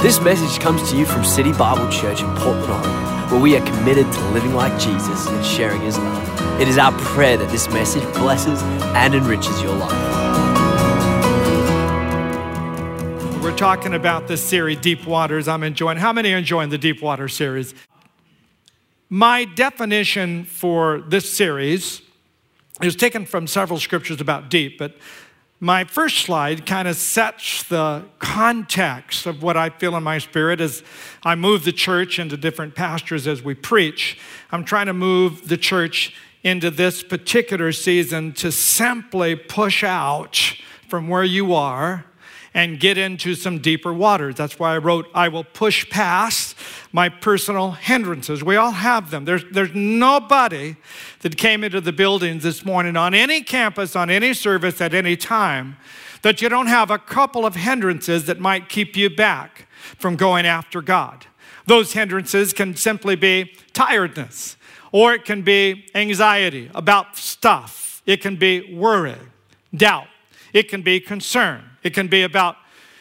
This message comes to you from City Bible Church in Portland, Oregon, where we are committed to living like Jesus and sharing his love. It is our prayer that this message blesses and enriches your life. We're talking about this series, Deep Waters. I'm enjoying. How many are enjoying the Deep Water series? My definition for this series is taken from several scriptures about deep, but my first slide kind of sets the context of what I feel in my spirit as I move the church into different pastures as we preach. I'm trying to move the church into this particular season to simply push out from where you are and get into some deeper waters. That's why I wrote, I will push past my personal hindrances. We all have them. There's, there's nobody that came into the buildings this morning on any campus, on any service, at any time, that you don't have a couple of hindrances that might keep you back from going after God. Those hindrances can simply be tiredness, or it can be anxiety about stuff, it can be worry, doubt, it can be concern. It can be about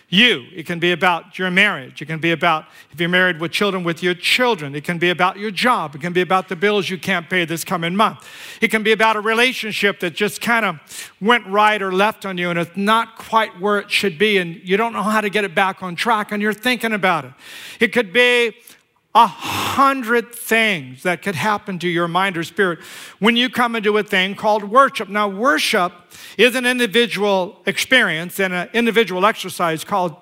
you. It can be about your marriage. It can be about, if you're married with children, with your children. It can be about your job. It can be about the bills you can't pay this coming month. It can be about a relationship that just kind of went right or left on you and it's not quite where it should be and you don't know how to get it back on track and you're thinking about it. It could be a hundred things that could happen to your mind or spirit when you come into a thing called worship. Now, worship is an individual experience and an individual exercise called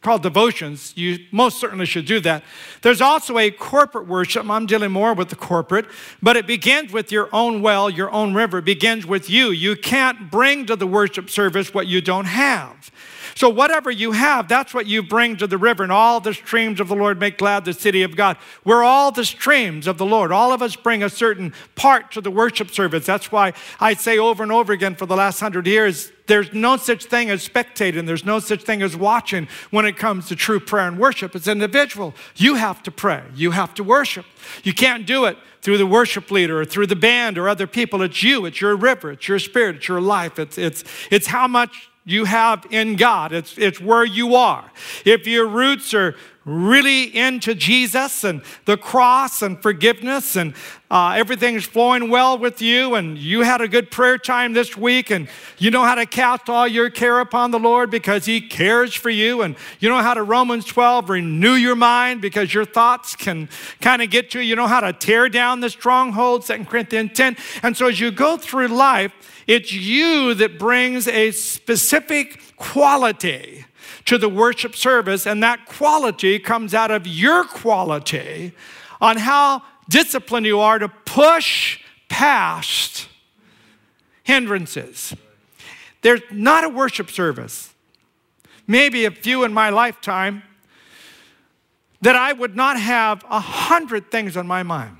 called devotions. You most certainly should do that. There's also a corporate worship. I'm dealing more with the corporate, but it begins with your own well, your own river. It begins with you. You can't bring to the worship service what you don't have. So, whatever you have, that's what you bring to the river, and all the streams of the Lord make glad the city of God. We're all the streams of the Lord. All of us bring a certain part to the worship service. That's why I say over and over again for the last hundred years there's no such thing as spectating, there's no such thing as watching when it comes to true prayer and worship. It's individual. You have to pray, you have to worship. You can't do it through the worship leader or through the band or other people. It's you, it's your river, it's your spirit, it's your life. It's, it's, it's how much you have in God. It's, it's where you are. If your roots are really into Jesus and the cross and forgiveness and uh, everything's flowing well with you and you had a good prayer time this week and you know how to cast all your care upon the Lord because he cares for you and you know how to Romans 12 renew your mind because your thoughts can kind of get you. You know how to tear down the strongholds, 2 Corinthians 10. And so as you go through life, it's you that brings a specific quality to the worship service, and that quality comes out of your quality on how disciplined you are to push past hindrances. There's not a worship service, maybe a few in my lifetime, that I would not have a hundred things on my mind.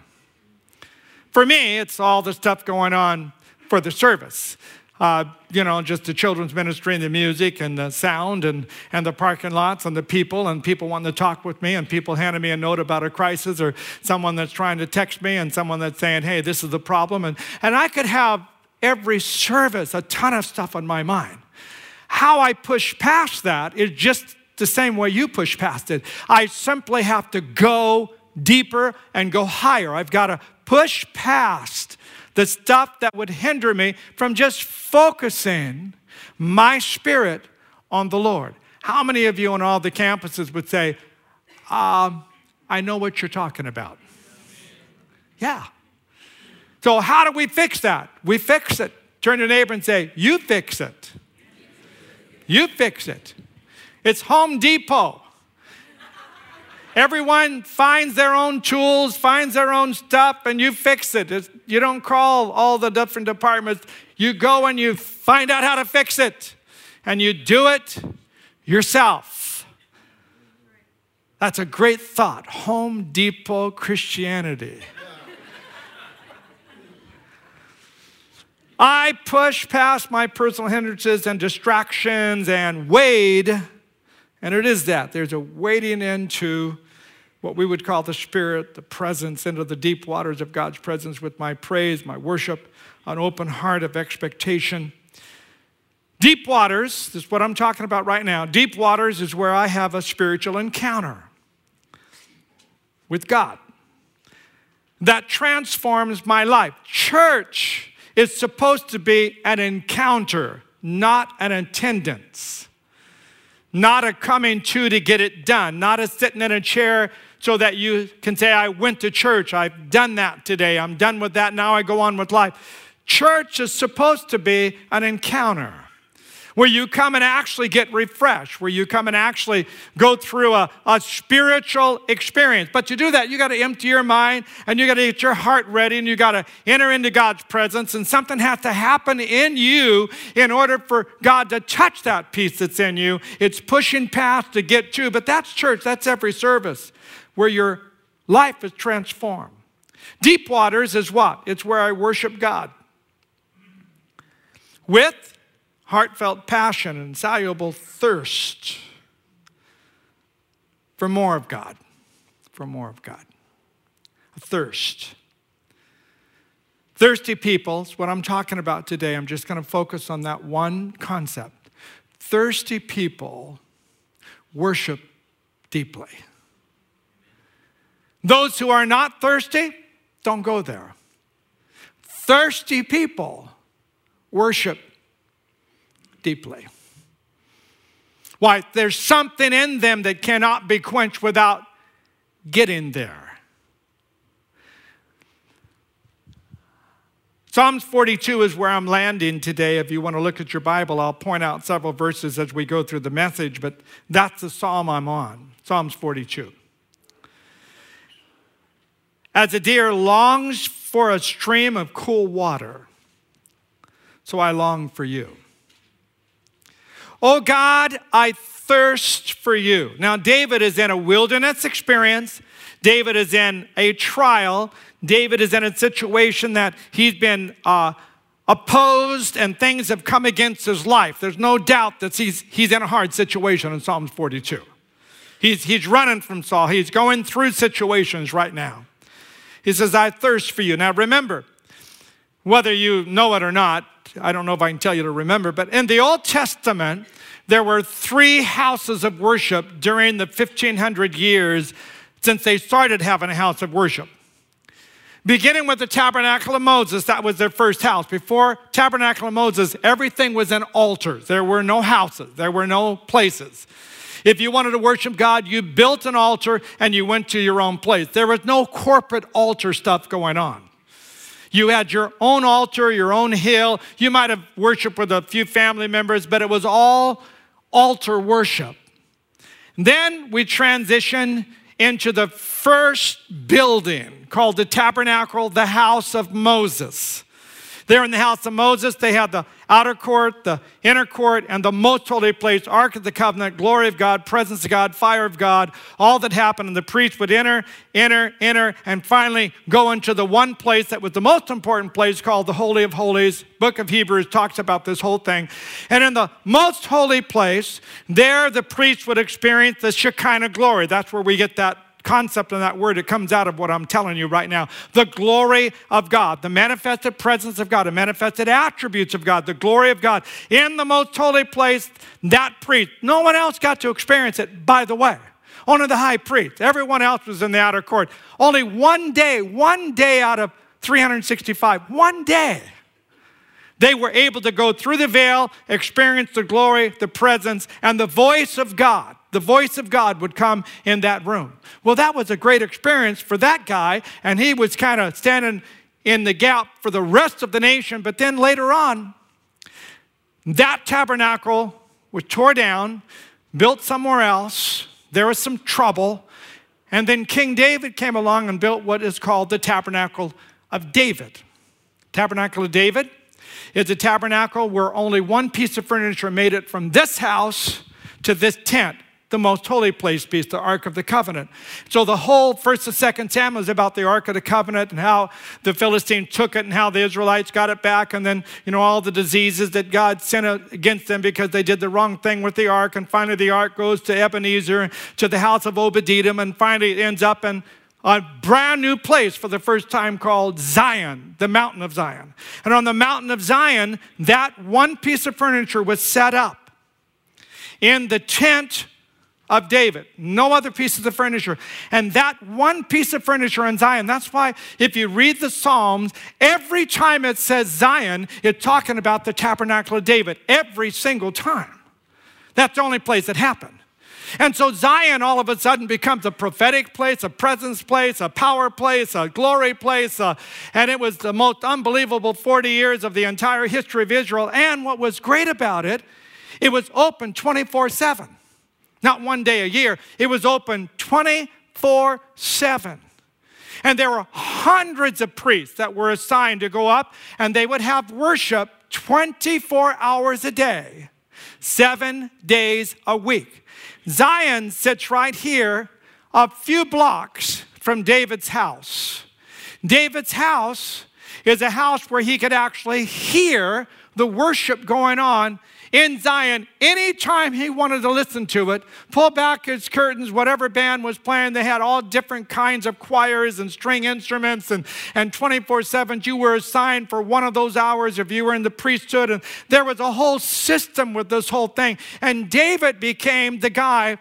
For me, it's all the stuff going on for the service. Uh, you know, just the children's ministry and the music and the sound and, and the parking lots and the people and people wanting to talk with me and people handing me a note about a crisis or someone that's trying to text me and someone that's saying, hey, this is the problem. And, and I could have every service a ton of stuff on my mind. How I push past that is just the same way you push past it. I simply have to go deeper and go higher. I've got to push past the stuff that would hinder me from just focusing my spirit on the Lord. How many of you on all the campuses would say, um, I know what you're talking about? Yeah. So, how do we fix that? We fix it. Turn to your neighbor and say, You fix it. You fix it. It's Home Depot. Everyone finds their own tools, finds their own stuff, and you fix it. It's, you don't call all the different departments. You go and you find out how to fix it, and you do it yourself. That's a great thought. Home Depot Christianity. I push past my personal hindrances and distractions and wade, and it is that. There's a wading into what we would call the spirit, the presence, into the deep waters of God's presence with my praise, my worship, an open heart of expectation. Deep waters, this is what I'm talking about right now. Deep waters is where I have a spiritual encounter with God that transforms my life. Church is supposed to be an encounter, not an attendance, not a coming to to get it done, not a sitting in a chair so that you can say, I went to church, I've done that today, I'm done with that, now I go on with life. Church is supposed to be an encounter where you come and actually get refreshed, where you come and actually go through a, a spiritual experience. But to do that, you got to empty your mind and you got to get your heart ready and you got to enter into God's presence. And something has to happen in you in order for God to touch that piece that's in you. It's pushing past to get to, but that's church, that's every service where your life is transformed. Deep waters is what? It's where I worship God with heartfelt passion and soluble thirst for more of God, for more of God. A thirst. Thirsty people is what I'm talking about today. I'm just going to focus on that one concept. Thirsty people worship deeply. Those who are not thirsty, don't go there. Thirsty people worship deeply. Why? There's something in them that cannot be quenched without getting there. Psalms 42 is where I'm landing today. If you want to look at your Bible, I'll point out several verses as we go through the message, but that's the psalm I'm on Psalms 42. As a deer longs for a stream of cool water, so I long for you. Oh God, I thirst for you. Now, David is in a wilderness experience. David is in a trial. David is in a situation that he's been uh, opposed and things have come against his life. There's no doubt that he's, he's in a hard situation in Psalms 42. He's, he's running from Saul. He's going through situations right now. He says, I thirst for you. Now remember, whether you know it or not, I don't know if I can tell you to remember, but in the Old Testament, there were three houses of worship during the 1500 years since they started having a house of worship. Beginning with the tabernacle of Moses, that was their first house. Before tabernacle of Moses, everything was in altars. There were no houses, there were no places. If you wanted to worship God, you built an altar and you went to your own place. There was no corporate altar stuff going on. You had your own altar, your own hill. You might have worshiped with a few family members, but it was all altar worship. Then we transition into the first building called the tabernacle, the house of Moses. There in the house of Moses, they had the outer court, the inner court, and the most holy place, Ark of the Covenant, glory of God, presence of God, fire of God, all that happened. And the priest would enter, enter, enter, and finally go into the one place that was the most important place called the Holy of Holies. Book of Hebrews talks about this whole thing. And in the most holy place, there the priest would experience the Shekinah glory. That's where we get that concept and that word, it comes out of what I'm telling you right now. The glory of God, the manifested presence of God, the manifested attributes of God, the glory of God in the most holy place, that priest. No one else got to experience it, by the way. Only the high priest. Everyone else was in the outer court. Only one day, one day out of 365, one day they were able to go through the veil, experience the glory, the presence, and the voice of God the voice of God would come in that room. Well, that was a great experience for that guy, and he was kind of standing in the gap for the rest of the nation. But then later on, that tabernacle was tore down, built somewhere else. There was some trouble. And then King David came along and built what is called the Tabernacle of David. Tabernacle of David is a tabernacle where only one piece of furniture made it from this house to this tent the most holy place piece, the Ark of the Covenant. So the whole first and second Samuel is about the Ark of the Covenant and how the Philistines took it and how the Israelites got it back, and then you know all the diseases that God sent against them because they did the wrong thing with the Ark, and finally the Ark goes to Ebenezer to the house of Obed-Edom, and finally it ends up in a brand new place for the first time called Zion, the mountain of Zion. And on the mountain of Zion, that one piece of furniture was set up in the tent of David. No other pieces of furniture. And that one piece of furniture in Zion, that's why if you read the Psalms, every time it says Zion, it's talking about the tabernacle of David. Every single time. That's the only place it happened. And so Zion all of a sudden becomes a prophetic place, a presence place, a power place, a glory place. Uh, and it was the most unbelievable 40 years of the entire history of Israel. And what was great about it, it was open 24 7. Not one day a year, it was open 24 7. And there were hundreds of priests that were assigned to go up, and they would have worship 24 hours a day, seven days a week. Zion sits right here, a few blocks from David's house. David's house is a house where he could actually hear the worship going on in Zion anytime he wanted to listen to it. Pull back his curtains, whatever band was playing. They had all different kinds of choirs and string instruments, and, and 24 7, you were assigned for one of those hours if you were in the priesthood. And there was a whole system with this whole thing. And David became the guy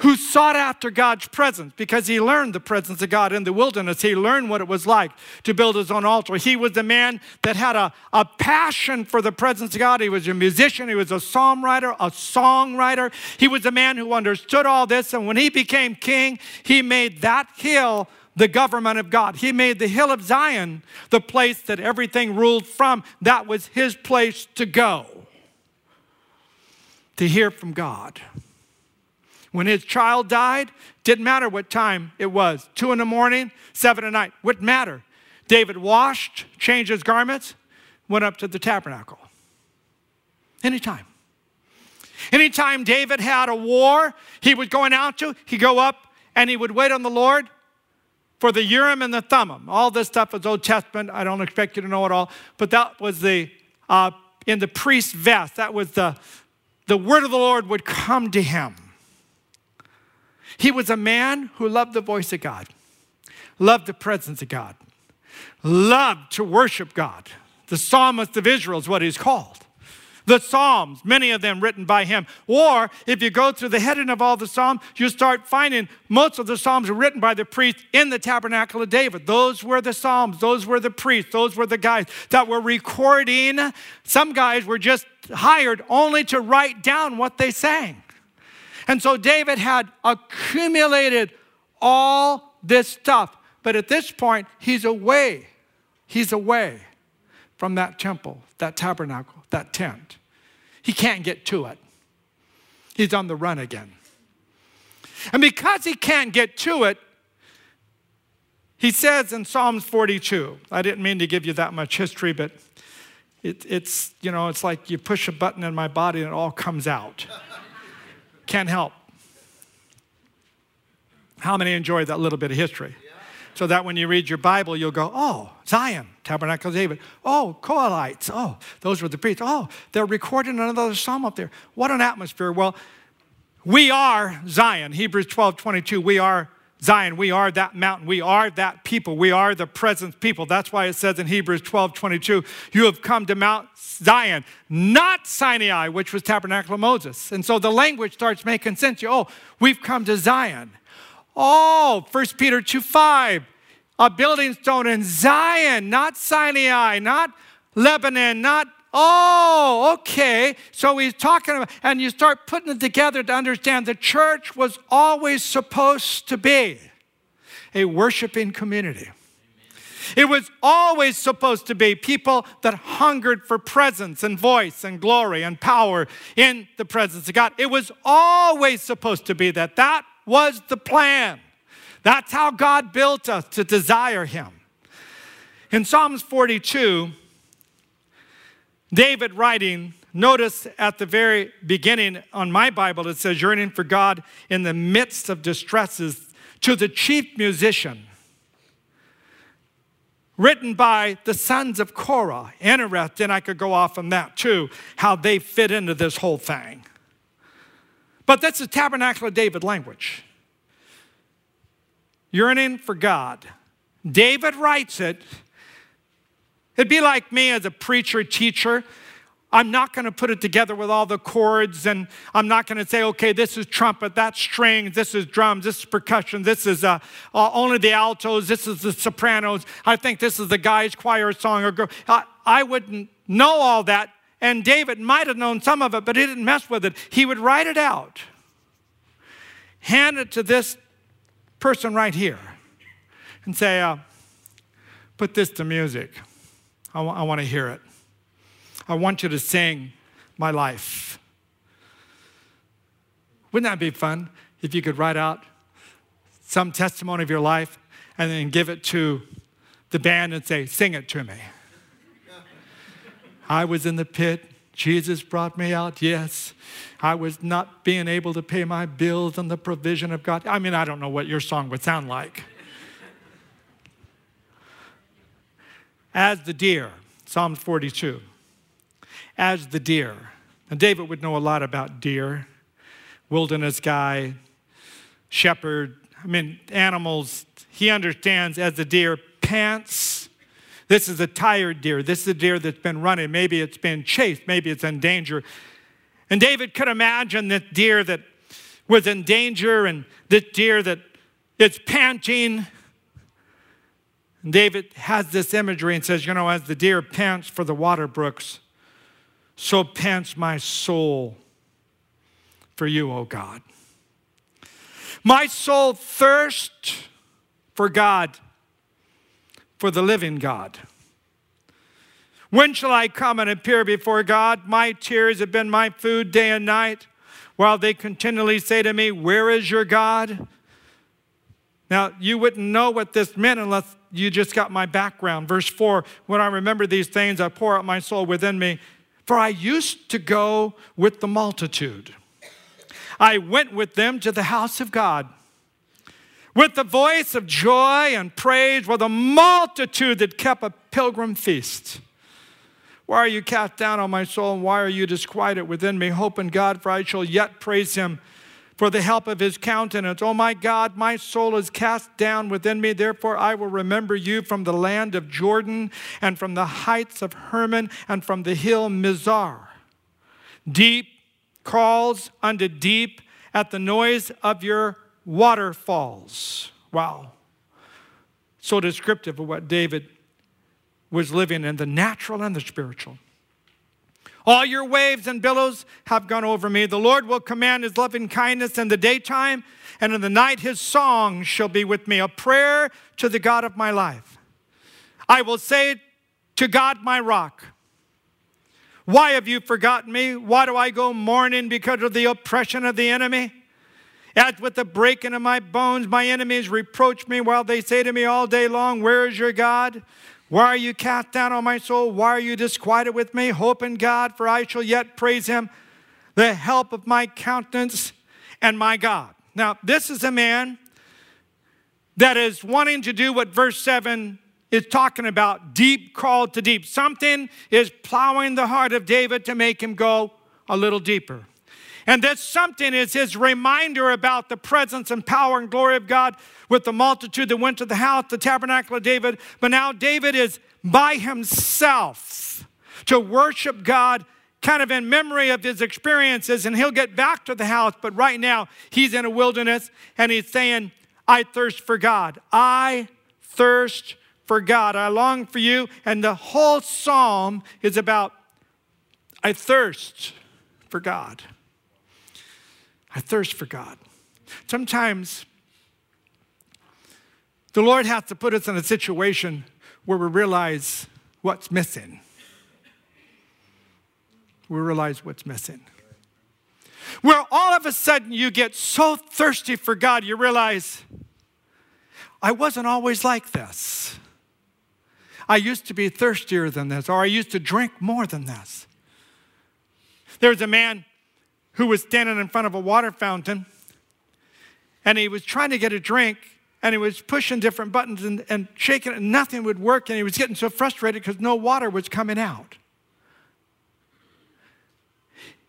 who sought after God's presence because he learned the presence of God in the wilderness. He learned what it was like to build his own altar. He was a man that had a, a passion for the presence of God. He was a musician, he was a psalm writer, a songwriter. He was a man who understood all this. And when he became king, he made that hill the government of God. He made the hill of Zion the place that everything ruled from. That was his place to go to hear from God. When his child died, didn't matter what time it was two in the morning, seven at night, wouldn't matter. David washed, changed his garments, went up to the tabernacle. Anytime. Anytime David had a war he was going out to, he'd go up and he would wait on the Lord for the Urim and the Thummim. All this stuff is Old Testament. I don't expect you to know it all, but that was the uh, in the priest's vest. That was the the word of the Lord would come to him. He was a man who loved the voice of God, loved the presence of God, loved to worship God. The psalmist of Israel is what he's called. The Psalms, many of them written by him. Or if you go through the heading of all the Psalms, you start finding most of the Psalms are written by the priests in the tabernacle of David. Those were the Psalms, those were the priests, those were the guys that were recording. Some guys were just hired only to write down what they sang. And so David had accumulated all this stuff. But at this point, he's away. He's away from that temple, that tabernacle, that tent. He can't get to it. He's on the run again. And because he can't get to it, he says in Psalms 42, I didn't mean to give you that much history, but it, it's, you know, it's like you push a button in my body and it all comes out. Can't help. How many enjoy that little bit of history? So that when you read your Bible, you'll go, oh, Zion, Tabernacle David. Oh, Kohathites. Oh, those were the priests. Oh, they're recording another psalm up there. What an atmosphere. Well, we are Zion. Hebrews 12, 22. We are Zion. We are that mountain. We are that people. We are the presence people. That's why it says in Hebrews 12 22, you have come to Mount Zion, not Sinai, which was tabernacle of Moses. And so the language starts making sense. You, Oh, we've come to Zion. Oh, 1 Peter 2 5, a building stone in Zion, not Sinai, not Lebanon, not Oh, okay. So he's talking about, and you start putting it together to understand the church was always supposed to be a worshiping community. It was always supposed to be people that hungered for presence and voice and glory and power in the presence of God. It was always supposed to be that. That was the plan. That's how God built us to desire Him. In Psalms 42, David writing, notice at the very beginning on my Bible, it says, yearning for God in the midst of distresses to the chief musician, written by the sons of Korah. Interesting, I could go off on that too, how they fit into this whole thing. But that's the tabernacle of David language. yearning for God. David writes it. It'd be like me as a preacher, teacher. I'm not going to put it together with all the chords, and I'm not going to say, okay, this is trumpet, that's strings, this is drums, this is percussion, this is uh, uh, only the altos, this is the sopranos. I think this is the guy's choir song or girl. I, I wouldn't know all that, and David might have known some of it, but he didn't mess with it. He would write it out, hand it to this person right here, and say, uh, put this to music. I, w- I want to hear it. I want you to sing my life. Wouldn't that be fun if you could write out some testimony of your life and then give it to the band and say, Sing it to me? I was in the pit. Jesus brought me out. Yes. I was not being able to pay my bills and the provision of God. I mean, I don't know what your song would sound like. As the deer, Psalm 42 as the deer. And David would know a lot about deer, wilderness guy, shepherd. I mean, animals. He understands as the deer pants. This is a tired deer. This is a deer that's been running. Maybe it's been chased. Maybe it's in danger. And David could imagine this deer that was in danger and this deer that is panting. And David has this imagery and says, You know, as the deer pants for the water brooks, so pants my soul for you, O God. My soul thirsts for God, for the living God. When shall I come and appear before God? My tears have been my food day and night, while they continually say to me, Where is your God? Now, you wouldn't know what this meant unless you just got my background. Verse 4 When I remember these things, I pour out my soul within me. For I used to go with the multitude. I went with them to the house of God with the voice of joy and praise, with a multitude that kept a pilgrim feast. Why are you cast down on my soul, and why are you disquieted within me? Hope in God, for I shall yet praise him for the help of his countenance. Oh my God, my soul is cast down within me. Therefore, I will remember you from the land of Jordan and from the heights of Hermon and from the hill Mizar. Deep calls unto deep at the noise of your waterfalls. Wow. So descriptive of what David was living in the natural and the spiritual. All your waves and billows have gone over me. The Lord will command his loving kindness in the daytime, and in the night his song shall be with me, a prayer to the God of my life. I will say to God, my rock, Why have you forgotten me? Why do I go mourning because of the oppression of the enemy? As with the breaking of my bones, my enemies reproach me while they say to me all day long, Where is your God? Why are you cast down on my soul? Why are you disquieted with me? Hope in God, for I shall yet praise him, the help of my countenance and my God. Now, this is a man that is wanting to do what verse 7 is talking about deep call to deep. Something is plowing the heart of David to make him go a little deeper. And that something is his reminder about the presence and power and glory of God with the multitude that went to the house, the tabernacle of David. But now David is by himself to worship God kind of in memory of his experiences, and he'll get back to the house. But right now, he's in a wilderness and he's saying, I thirst for God. I thirst for God. I long for you. And the whole psalm is about, I thirst for God. I thirst for God. Sometimes the Lord has to put us in a situation where we realize what's missing. We realize what's missing. Where all of a sudden you get so thirsty for God, you realize, I wasn't always like this. I used to be thirstier than this, or I used to drink more than this. There was a man who was standing in front of a water fountain and he was trying to get a drink and he was pushing different buttons and, and shaking it and nothing would work and he was getting so frustrated because no water was coming out.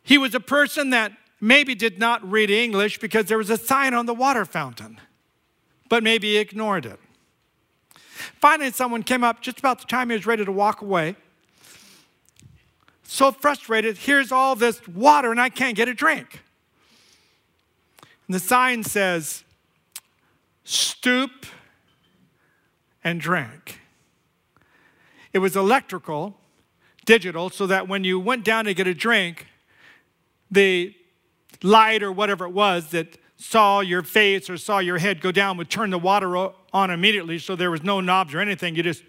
He was a person that maybe did not read English because there was a sign on the water fountain but maybe ignored it. Finally, someone came up just about the time he was ready to walk away. So frustrated, here's all this water and I can't get a drink. And the sign says, stoop and drink. It was electrical, digital, so that when you went down to get a drink, the light or whatever it was that saw your face or saw your head go down would turn the water on immediately so there was no knobs or anything. You just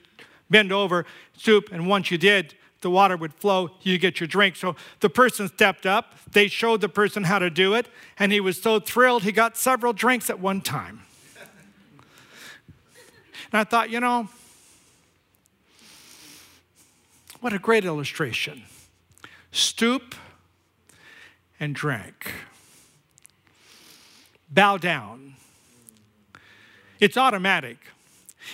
bend over, stoop, and once you did, the water would flow, you get your drink. So the person stepped up, they showed the person how to do it, and he was so thrilled he got several drinks at one time. and I thought, you know, what a great illustration. Stoop and drink bow down. It's automatic.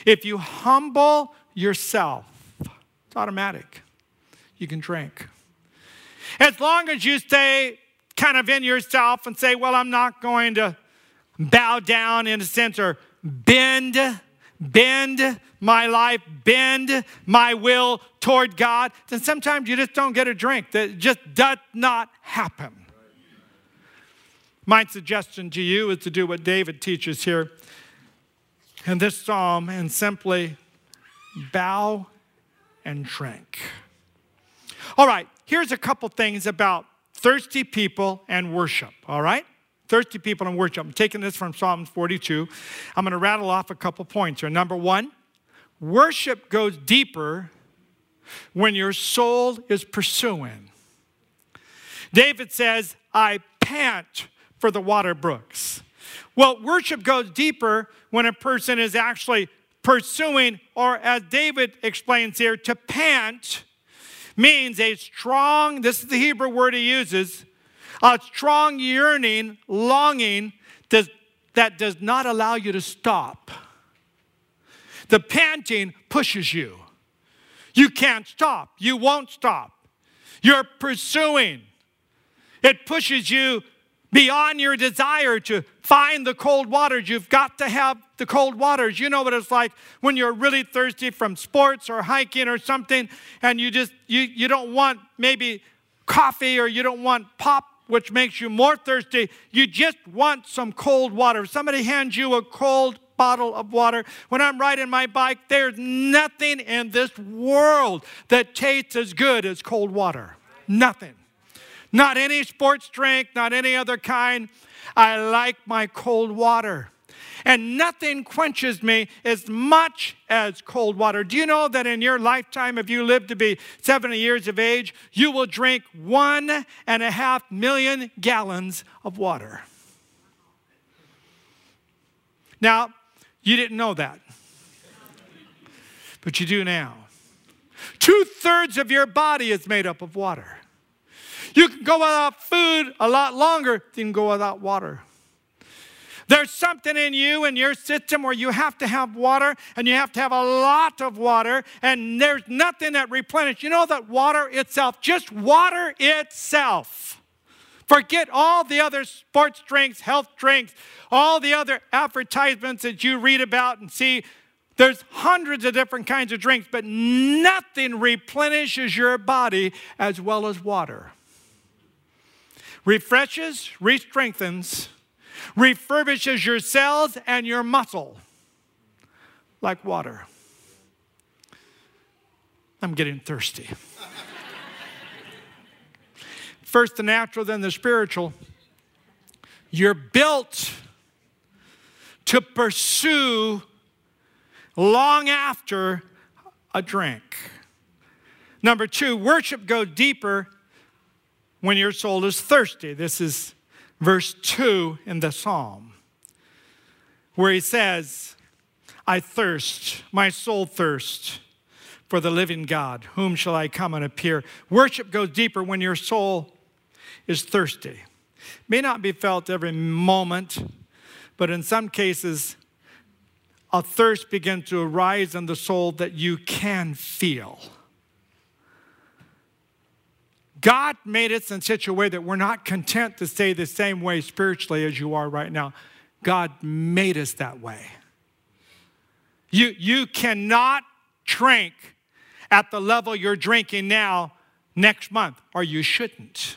If you humble yourself, it's automatic. You can drink. As long as you stay kind of in yourself and say, well, I'm not going to bow down in a sense or bend, bend my life, bend my will toward God, then sometimes you just don't get a drink. That just does not happen. My suggestion to you is to do what David teaches here in this psalm and simply bow and drink. All right, here's a couple things about thirsty people and worship, all right? Thirsty people and worship. I'm taking this from Psalm 42. I'm going to rattle off a couple points here. Number one, worship goes deeper when your soul is pursuing. David says, I pant for the water brooks. Well, worship goes deeper when a person is actually pursuing, or as David explains here, to pant means a strong, this is the Hebrew word he uses, a strong yearning, longing does, that does not allow you to stop. The panting pushes you. You can't stop. You won't stop. You're pursuing. It pushes you beyond your desire to find the cold waters. You've got to have the cold waters. You know what it's like when you're really thirsty from sports or hiking or something, and you just you, you don't want maybe coffee or you don't want pop which makes you more thirsty. You just want some cold water. If somebody hands you a cold bottle of water. When I'm riding my bike, there's nothing in this world that tastes as good as cold water. Nothing. Not any sports drink, not any other kind. I like my cold water. And nothing quenches me as much as cold water. Do you know that in your lifetime, if you live to be 70 years of age, you will drink one and a half million gallons of water? Now, you didn't know that, but you do now. Two thirds of your body is made up of water. You can go without food a lot longer than go without water. There's something in you and your system where you have to have water and you have to have a lot of water, and there's nothing that replenishes. You know that water itself, just water itself. Forget all the other sports drinks, health drinks, all the other advertisements that you read about and see. There's hundreds of different kinds of drinks, but nothing replenishes your body as well as water refreshes, re strengthens, refurbishes your cells and your muscle like water. I'm getting thirsty. First the natural, then the spiritual. You're built to pursue long after a drink. Number two, worship goes deeper when your soul is thirsty. This is verse 2 in the psalm, where he says, I thirst, my soul thirsts for the living God. Whom shall I come and appear? Worship goes deeper when your soul is thirsty. May not be felt every moment, but in some cases, a thirst begins to arise in the soul that you can feel. God made us in such a way that we're not content to stay the same way spiritually as you are right now. God made us that way. You, you cannot drink at the level you're drinking now next month, or you shouldn't.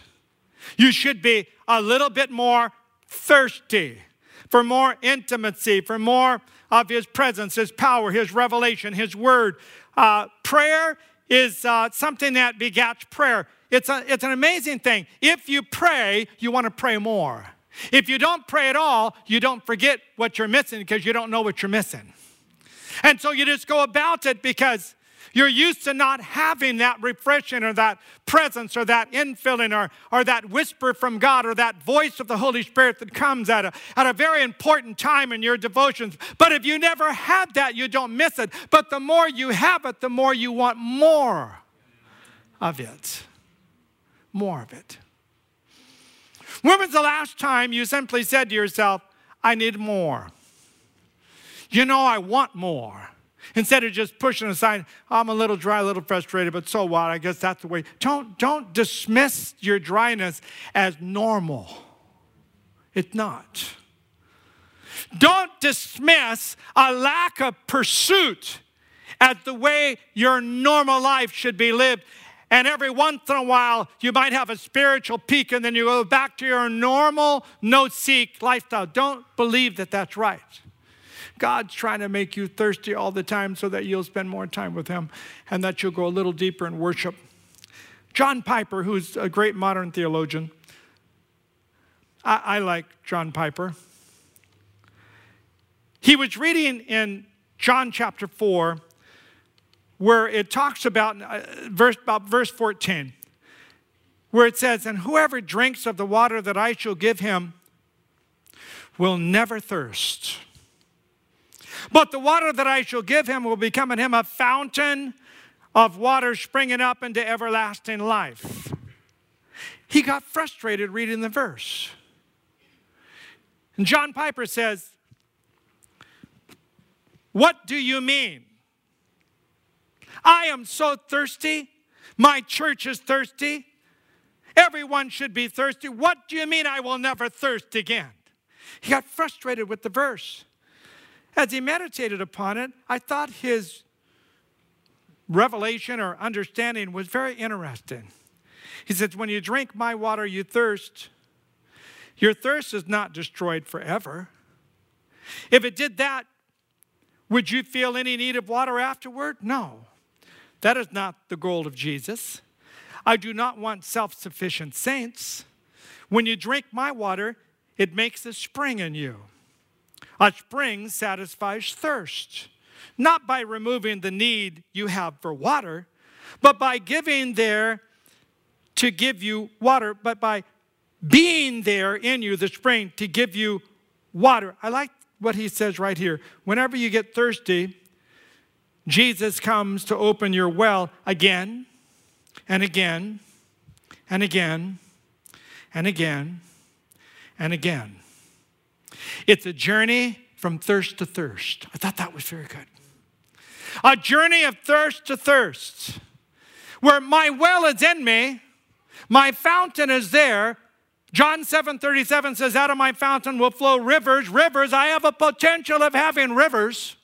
You should be a little bit more thirsty for more intimacy, for more of His presence, His power, His revelation, His word. Uh, prayer is uh, something that begats prayer. It's, a, it's an amazing thing. If you pray, you want to pray more. If you don't pray at all, you don't forget what you're missing because you don't know what you're missing. And so you just go about it because you're used to not having that refreshing or that presence or that infilling or, or that whisper from God or that voice of the Holy Spirit that comes at a, at a very important time in your devotions. But if you never had that, you don't miss it. But the more you have it, the more you want more of it. More of it. When was the last time you simply said to yourself, I need more? You know, I want more. Instead of just pushing aside, I'm a little dry, a little frustrated, but so what? I guess that's the way. Don't, don't dismiss your dryness as normal. It's not. Don't dismiss a lack of pursuit as the way your normal life should be lived. And every once in a while, you might have a spiritual peak and then you go back to your normal, no seek lifestyle. Don't believe that that's right. God's trying to make you thirsty all the time so that you'll spend more time with Him and that you'll go a little deeper in worship. John Piper, who's a great modern theologian, I, I like John Piper. He was reading in John chapter 4 where it talks about uh, verse, about verse 14, where it says, And whoever drinks of the water that I shall give him will never thirst. But the water that I shall give him will become in him a fountain of water springing up into everlasting life. He got frustrated reading the verse. And John Piper says, What do you mean? I am so thirsty. My church is thirsty. Everyone should be thirsty. What do you mean I will never thirst again? He got frustrated with the verse. As he meditated upon it, I thought his revelation or understanding was very interesting. He says, When you drink my water, you thirst. Your thirst is not destroyed forever. If it did that, would you feel any need of water afterward? No. That is not the goal of Jesus. I do not want self sufficient saints. When you drink my water, it makes a spring in you. A spring satisfies thirst, not by removing the need you have for water, but by giving there to give you water, but by being there in you, the spring, to give you water. I like what he says right here. Whenever you get thirsty, Jesus comes to open your well again and again and again and again and again. It's a journey from thirst to thirst. I thought that was very good. A journey of thirst to thirst, where my well is in me, my fountain is there. John 7 37 says, Out of my fountain will flow rivers. Rivers, I have a potential of having rivers.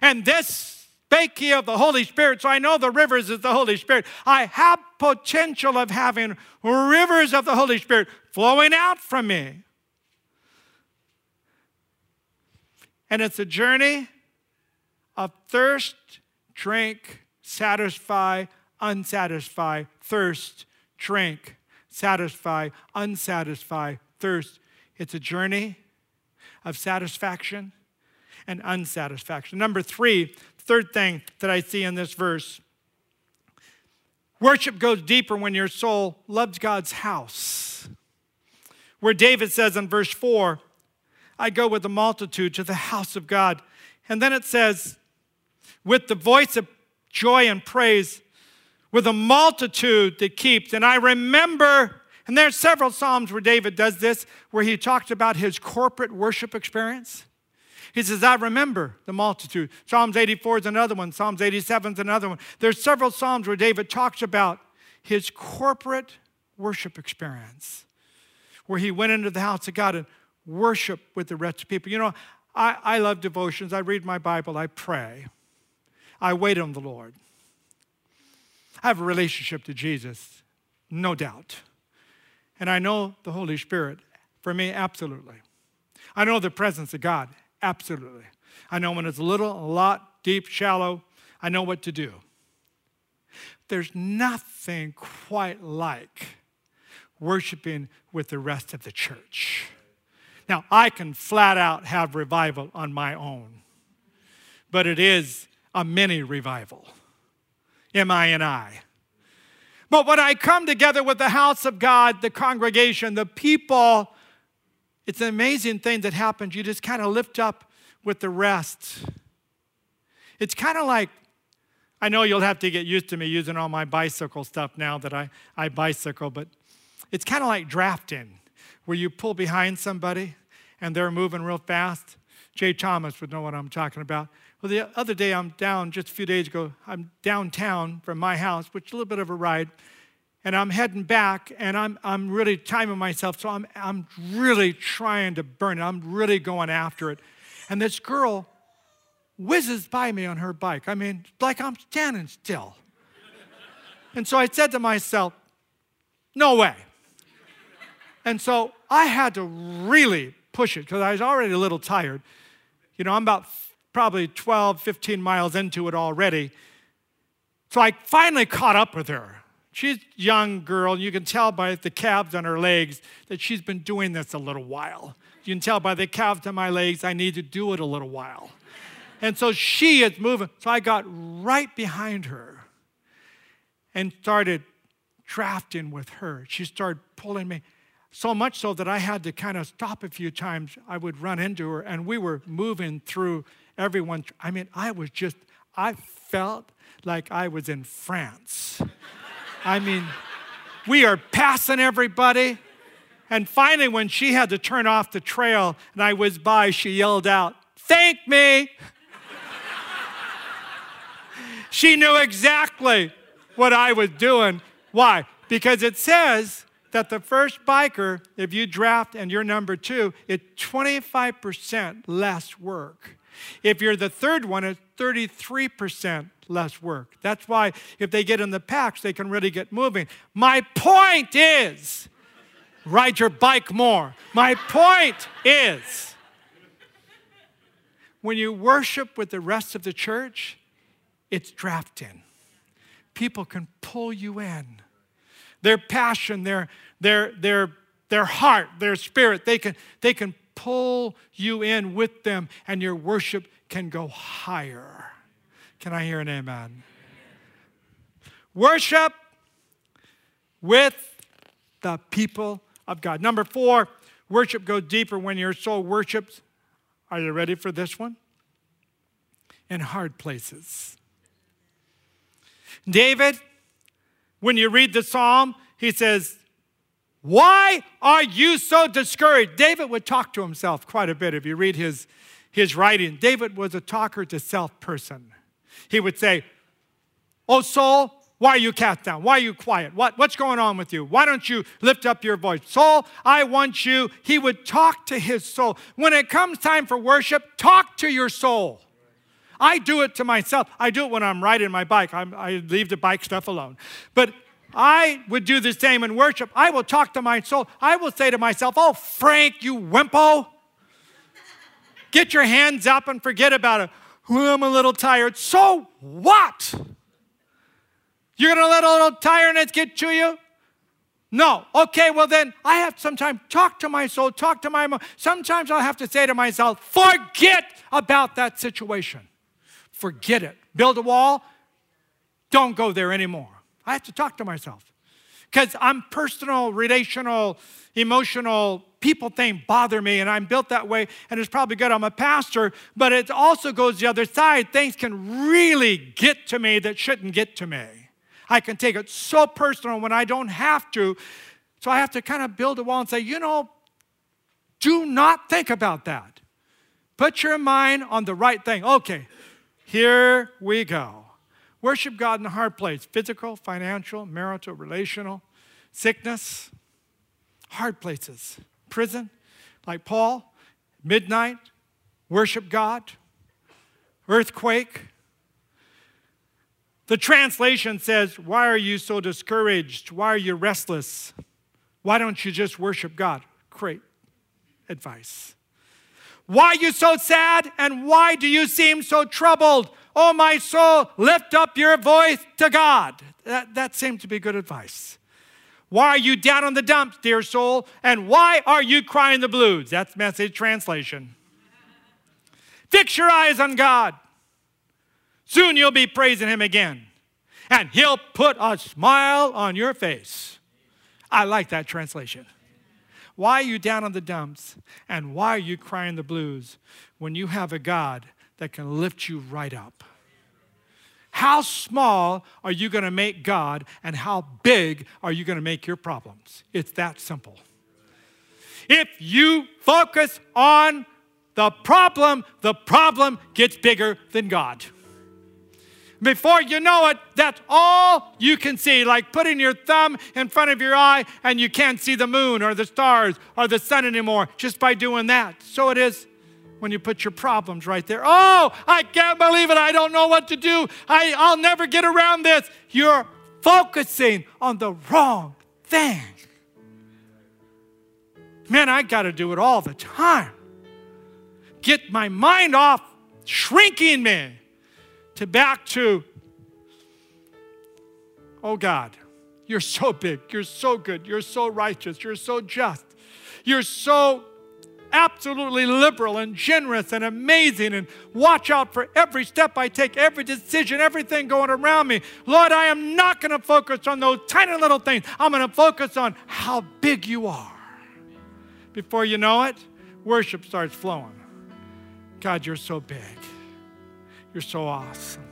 And this spake of the Holy Spirit, so I know the rivers is the Holy Spirit. I have potential of having rivers of the Holy Spirit flowing out from me. And it's a journey of thirst, drink, satisfy, unsatisfy, thirst, drink, satisfy, unsatisfy, thirst. It's a journey of satisfaction and unsatisfaction. Number three, third thing that I see in this verse worship goes deeper when your soul loves God's house. Where David says in verse 4, I go with the multitude to the house of God. And then it says, with the voice of joy and praise, with a multitude that keeps. And I remember, and there's several Psalms where David does this, where he talks about his corporate worship experience. He says, I remember the multitude. Psalms 84 is another one. Psalms 87 is another one. There's several Psalms where David talks about his corporate worship experience, where he went into the house of God and worship with the rest of people. You know, I, I love devotions. I read my Bible. I pray. I wait on the Lord. I have a relationship to Jesus, no doubt. And I know the Holy Spirit, for me, absolutely. I know the presence of God, absolutely. I know when it's little, a lot, deep, shallow, I know what to do. There's nothing quite like worshiping with the rest of the church. Now, I can flat out have revival on my own, but it is a mini revival. M I N I. But when I come together with the house of God, the congregation, the people, it's an amazing thing that happens. You just kind of lift up with the rest. It's kind of like, I know you'll have to get used to me using all my bicycle stuff now that I, I bicycle, but it's kind of like drafting, where you pull behind somebody and they're moving real fast. Jay Thomas would know what I'm talking about. Well, the other day I'm down, just a few days ago, I'm downtown from my house, which is a little bit of a ride, and I'm heading back, and I'm, I'm really timing myself, so I'm, I'm really trying to burn it. I'm really going after it. And this girl whizzes by me on her bike. I mean, like I'm standing still. and so I said to myself, no way. And so I had to really push it because I was already a little tired. You know, I'm about probably 12, 15 miles into it already. So I finally caught up with her. She's a young girl. and You can tell by the calves on her legs that she's been doing this a little while. You can tell by the calves on my legs, I need to do it a little while. And so she is moving. So I got right behind her and started drafting with her. She started pulling me. So much so that I had to kind of stop a few times. I would run into her, and we were moving through everyone. I mean, I was just, I felt like I was in France. I mean, we are passing everybody. And finally, when she had to turn off the trail and I was by, she yelled out, Thank me. she knew exactly what I was doing. Why? Because it says that the first biker, if you draft and you're number two, it's 25% less work. If you're the third one, it's 33% less work. That's why if they get in the packs, they can really get moving. My point is ride your bike more. My point is when you worship with the rest of the church, it's drafting. People can pull you in their passion, their, their, their, their heart, their spirit. They can, they can pull you in with them, and your worship can go higher. Can I hear an amen? Worship with the people of God. Number four, worship goes deeper when your soul worships. Are you ready for this one? In hard places. David when you read the psalm, he says, Why are you so discouraged? David would talk to himself quite a bit if you read his, his writing. David was a talker to self person. He would say, Oh, soul, why are you cast down? Why are you quiet? What, what's going on with you? Why don't you lift up your voice? Soul, I want you. He would talk to his soul. When it comes time for worship, talk to your soul. I do it to myself. I do it when I'm riding my bike. I'm, i leave the bike stuff alone. But I would do the same in worship. I will talk to my soul. I will say to myself, Oh, Frank, you wimpo, get your hands up and forget about it. I'm a little tired. So what? You're going to let a little tiredness get to you? No. Okay, well then I have sometimes talk to my soul, talk to my sometimes I'll have to say to myself, forget about that situation forget it. Build a wall, don't go there anymore. I have to talk to myself because I'm personal, relational, emotional. People thing bother me, and I'm built that way, and it's probably good. I'm a pastor, but it also goes the other side. Things can really get to me that shouldn't get to me. I can take it so personal when I don't have to. So I have to kind of build a wall and say, you know, do not think about that. Put your mind on the right thing. Okay, here we go. Worship God in the hard place physical, financial, marital, relational, sickness, hard places, prison, like Paul, midnight, worship God, earthquake. The translation says, Why are you so discouraged? Why are you restless? Why don't you just worship God? Great advice. Why are you so sad and why do you seem so troubled? Oh, my soul, lift up your voice to God. That, that seemed to be good advice. Why are you down on the dumps, dear soul? And why are you crying the blues? That's message translation. Fix your eyes on God. Soon you'll be praising Him again, and He'll put a smile on your face. I like that translation. Why are you down on the dumps? And why are you crying the blues when you have a God that can lift you right up? How small are you going to make God, and how big are you going to make your problems? It's that simple. If you focus on the problem, the problem gets bigger than God. Before you know it, that's all you can see, like putting your thumb in front of your eye and you can't see the moon or the stars or the sun anymore just by doing that. So it is when you put your problems right there. Oh, I can't believe it. I don't know what to do. I, I'll never get around this. You're focusing on the wrong thing. Man, I got to do it all the time. Get my mind off shrinking me to back to, oh God, you're so big, you're so good, you're so righteous, you're so just, you're so absolutely liberal and generous and amazing and watch out for every step I take, every decision, everything going around me. Lord, I am not going to focus on those tiny little things. I'm going to focus on how big you are. Before you know it, worship starts flowing. God, you're so big. You're so awesome.